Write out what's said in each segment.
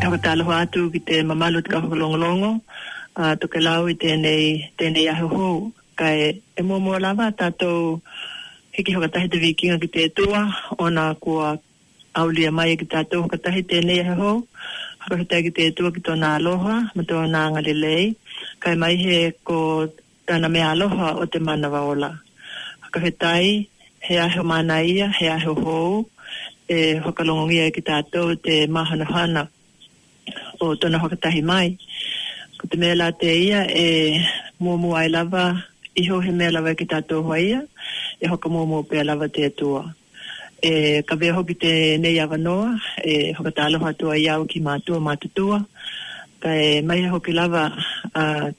Tawhata aloha atu ki te mamalu te whakalongolongo a Tokelau i tēnei, tēnei ahu hou. Kai e momo rawa tātou hiki whakatahi te Wīkinga ki te toa, ona kua aulia mai e ki tātou whakatahi tēnei ahu hou, whakawhetai ki te toa ki tōna aloha me tōna angarelei. Kai maihe ko Tana mea aloha o te manawaola. Whakawhetai, he ahe o māna ia, he ahe o hōu, e whakalongongia ai ki tātou te māhanahana o tōna whakatahi mai. Ko te mea la te ia e muamua ai lava iho he mea lava ki tātou waia, e whakamuamua pea lava te Atua. E kawea hoki tēnei awa noa, e whakatāloha atu ai au ki mātou, mātutua, tae mahi hoki lava a.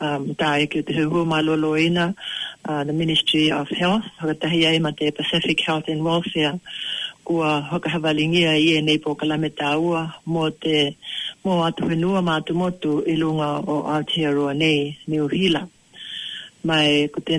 um, tāeke te huhua mai loloina, uh, the Ministry of Health, whakatahi ai ma te Pacific Health and Welfare, kua whakahavalingia i ēnei pōkalame tāua mō te mō atu whenua mā atu motu i lunga o Aotearoa nei, Niu Hila. Mai ko te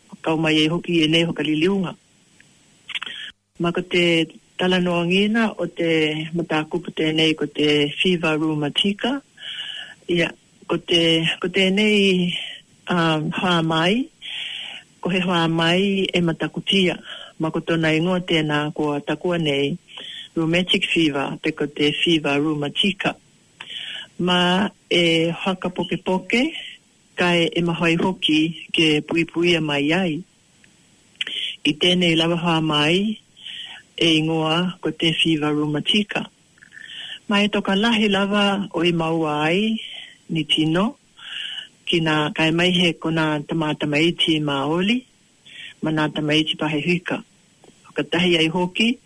Ka tau mai ai hoki ēnei whakaririunga. Ma ko te talanoa ngina o te matā kupu tēnei ko te Fever Rheumatica, ia, ko te, ko tēnei, ā, whā māi, ko he whā māi e matakutia, ma ko tona ingoa tēnā kua takua nei, Rheumatic Fever, te ko te Fever Rheumatica. Ma e whakapokepoke Kai Emahoi hoki ke puipuia mai ai. I tēnei lavaha mai e ingoa ko Te Whiwha Rumatika. Ma he toka lahi lava o i maua ai ni tino ki na kai mai he kona tama tamaiti ma oli. Mana tama iti pahe huika. Whakatahi ai hoki,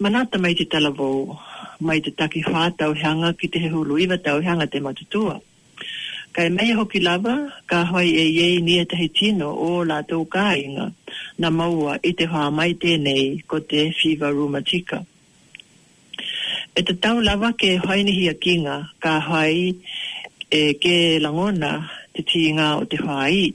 Mana tama iti talavou, mai te taki wha tau hanga ki te hehulu iwa tau hanga te matutua. Kai meia hoki lawa, ka whai e iei ni etahi tino o o latou kainga, na maua i te wha mai tenei ko te Fever Rheumatica. E te tau lawa ke whainihi a Kinga, ka whai e ke langona te tinga o te wha i.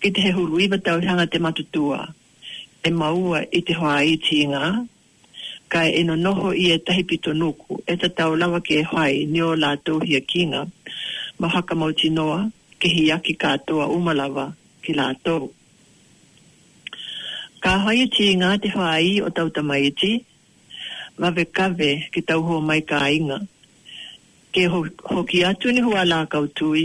ki te he huruiwa tauhanga te matutua e maua i te hoa iti i ngā kai e nonoho i etahi pito nuku e tatau lawa ke whai nio la touhia ki nga ma whakamauti noa ke hiaki katoa uma lawa ki la tou Ka whai iti i ngā te whāii o tau tamaiti, wawe kawe ki tauho mai ka inga. Ke hoki atu ni hua la kau tui,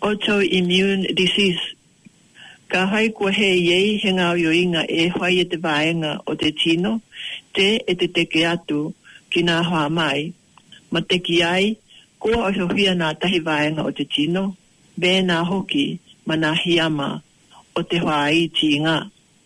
autoimmune disease, ka hai kua he iei he ngaioinga e whai e te waenga o te tino te e te teke atu ki nā hoa mai, mateki ai, koa ohiowhia nā tahi waenga o te tino, bēnā hoki ma nā hiama o te whāiti, ngā.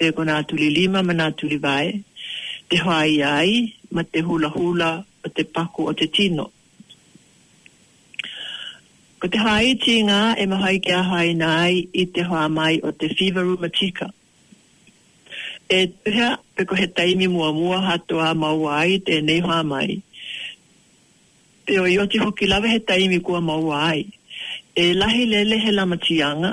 me ko nā turi lima me nā turi wae, te whāia ai ma te hulahula o te paku o te tino. Ko te whāiti ngā e mahai kia haina ai i te whā mai o te Viva Rumatika. E tuhea pe ko he taimi mua mua hatoa maua ai tēnei whā mai. Pe oi oti hoki lawe he taimi kua maua ai. E lahi lele he lamatianga,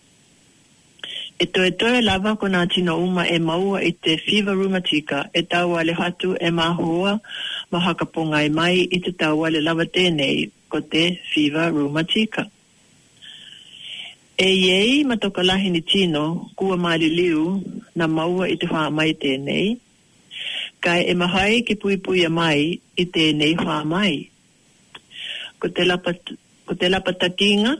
E toetoe lava ko nā tino uma e maua i te Fever Rumatika e taua le hatu e māhua ma Hakapongai mai i te taua le lawa tēnei ko te Fever Rumatika. E iei Matokalahini Tino kua maliliu na maua i te whā mai tēnei, kae e mahai ki puipuia mai i tēnei whā mai. Ko te lapa ko te lapa takinga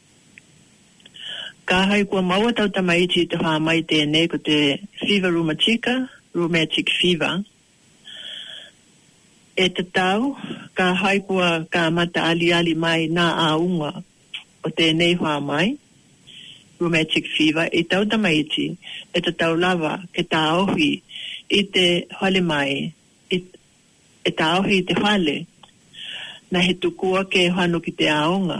Ka hai kua maua tau tamaiti te wha mai tenei ko te fever rumatika, rheumatic fever. E te tau, ka hai kua ka mata aliali mai na a unga o tenei wha mai, rheumatic fever, i tau tamaiti e te tau lawa ke taohi i te whale mai i e taohi i te whale na he tukua ke whano ki te aonga.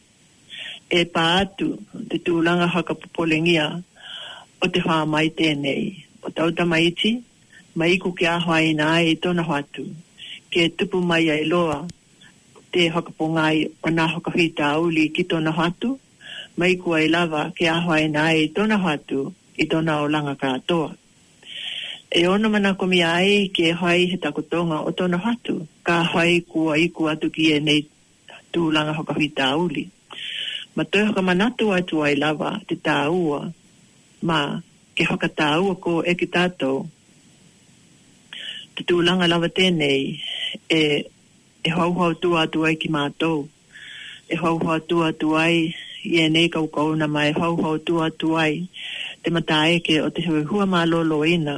E pā atu te tūranga whakapoporingia o te whā mai tēnei, o tau tamaiti, mai i kuke āwhaina ai i tōna whatu, kia e tupu mai ai loa te whakapongāi o nā whakawhītā uri ki tōna whatu, mai i kua e lawa kia āwhaina ai i tōna whatu i tōna oranga kātoa. E ono manakomia ai kia e whai he takotonga o tōna whatu, ka whai kua iku atu ki ēnei Tūranga Whakahui Tāuri. Ma tō whakamanatu atu ai lawa te tāua, ma ke whakatāua ko e ki tātou, te tūranga lawa tēnei e e whauwhau tua atu ai ki mātou, e whauwhau tua atu ai i ēnei kaukauna ma e whauwhau tua atu ai te mataeke o te huhua mālōlōina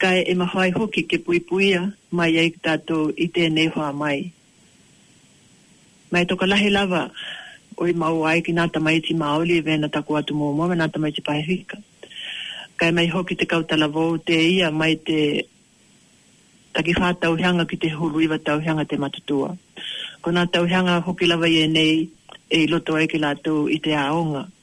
Kai e maho ai hoki te puipuia mai ai tatou i tenei hoa mai. Mai toka lahi lava oi maua ai ki nga tamaiti maoli e Vena taku atu momo me nga tamaiti pahehuika. Kai mai hoki te kautala vou te ia mai te taki wha tauheanga ki te hulu iwa tauheanga te matutua. Ko nga tauheanga hoki lava i enei e i loto ai ki latou i te aonga.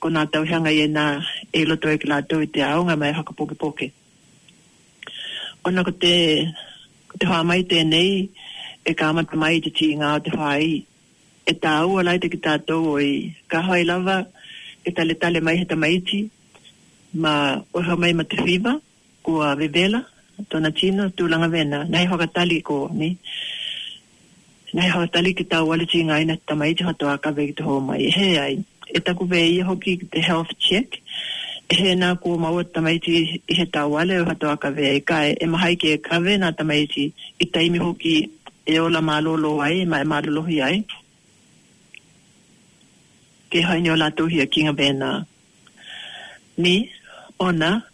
Ko nā Tauhanga iena e roto ai ki rātou i te aonga mai whakapokepoke. Ona ko te, ko te whā mai tēnei e kāmata mai i te tīngā o te whāii. E tāua raita ki tātou oi, ka whai rawa, e taletale mai he tamaiti, ma oha mai ma te whima. Ko a Vebela, tona tino tulanga mena, nae whakatali ko, ne, nae whakatali ki ta waleti nga ina te tamaiti katoa a kawhe ki te homai. E he ai, e taku whea ia hoki ki te health check, e he na ko maua te tamaiti i he ta wale o katoa a kawhe, e kae, e mahai ke kawhe na tamaiti i taimi hoki e ola malolo ai, ma e malolohi ai, ke haini o latou hia kinga mena, me, ona,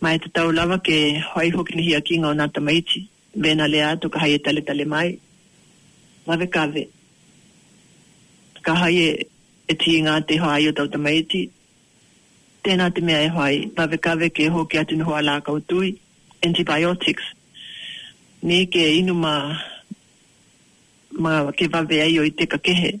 Mai te tau lawa ke whaiho ki nehi a Kinga o na tamaiti, bena lea atu ka hai e taletale mai. Kave kave. Ka hai e e tii nga te whai o tau tamaiti. Tena te mea e whai, kave kave ke hoki atu noho a lakau tui, antibiotics, ni ke inu ma ma ke vave ai o i teka kehe.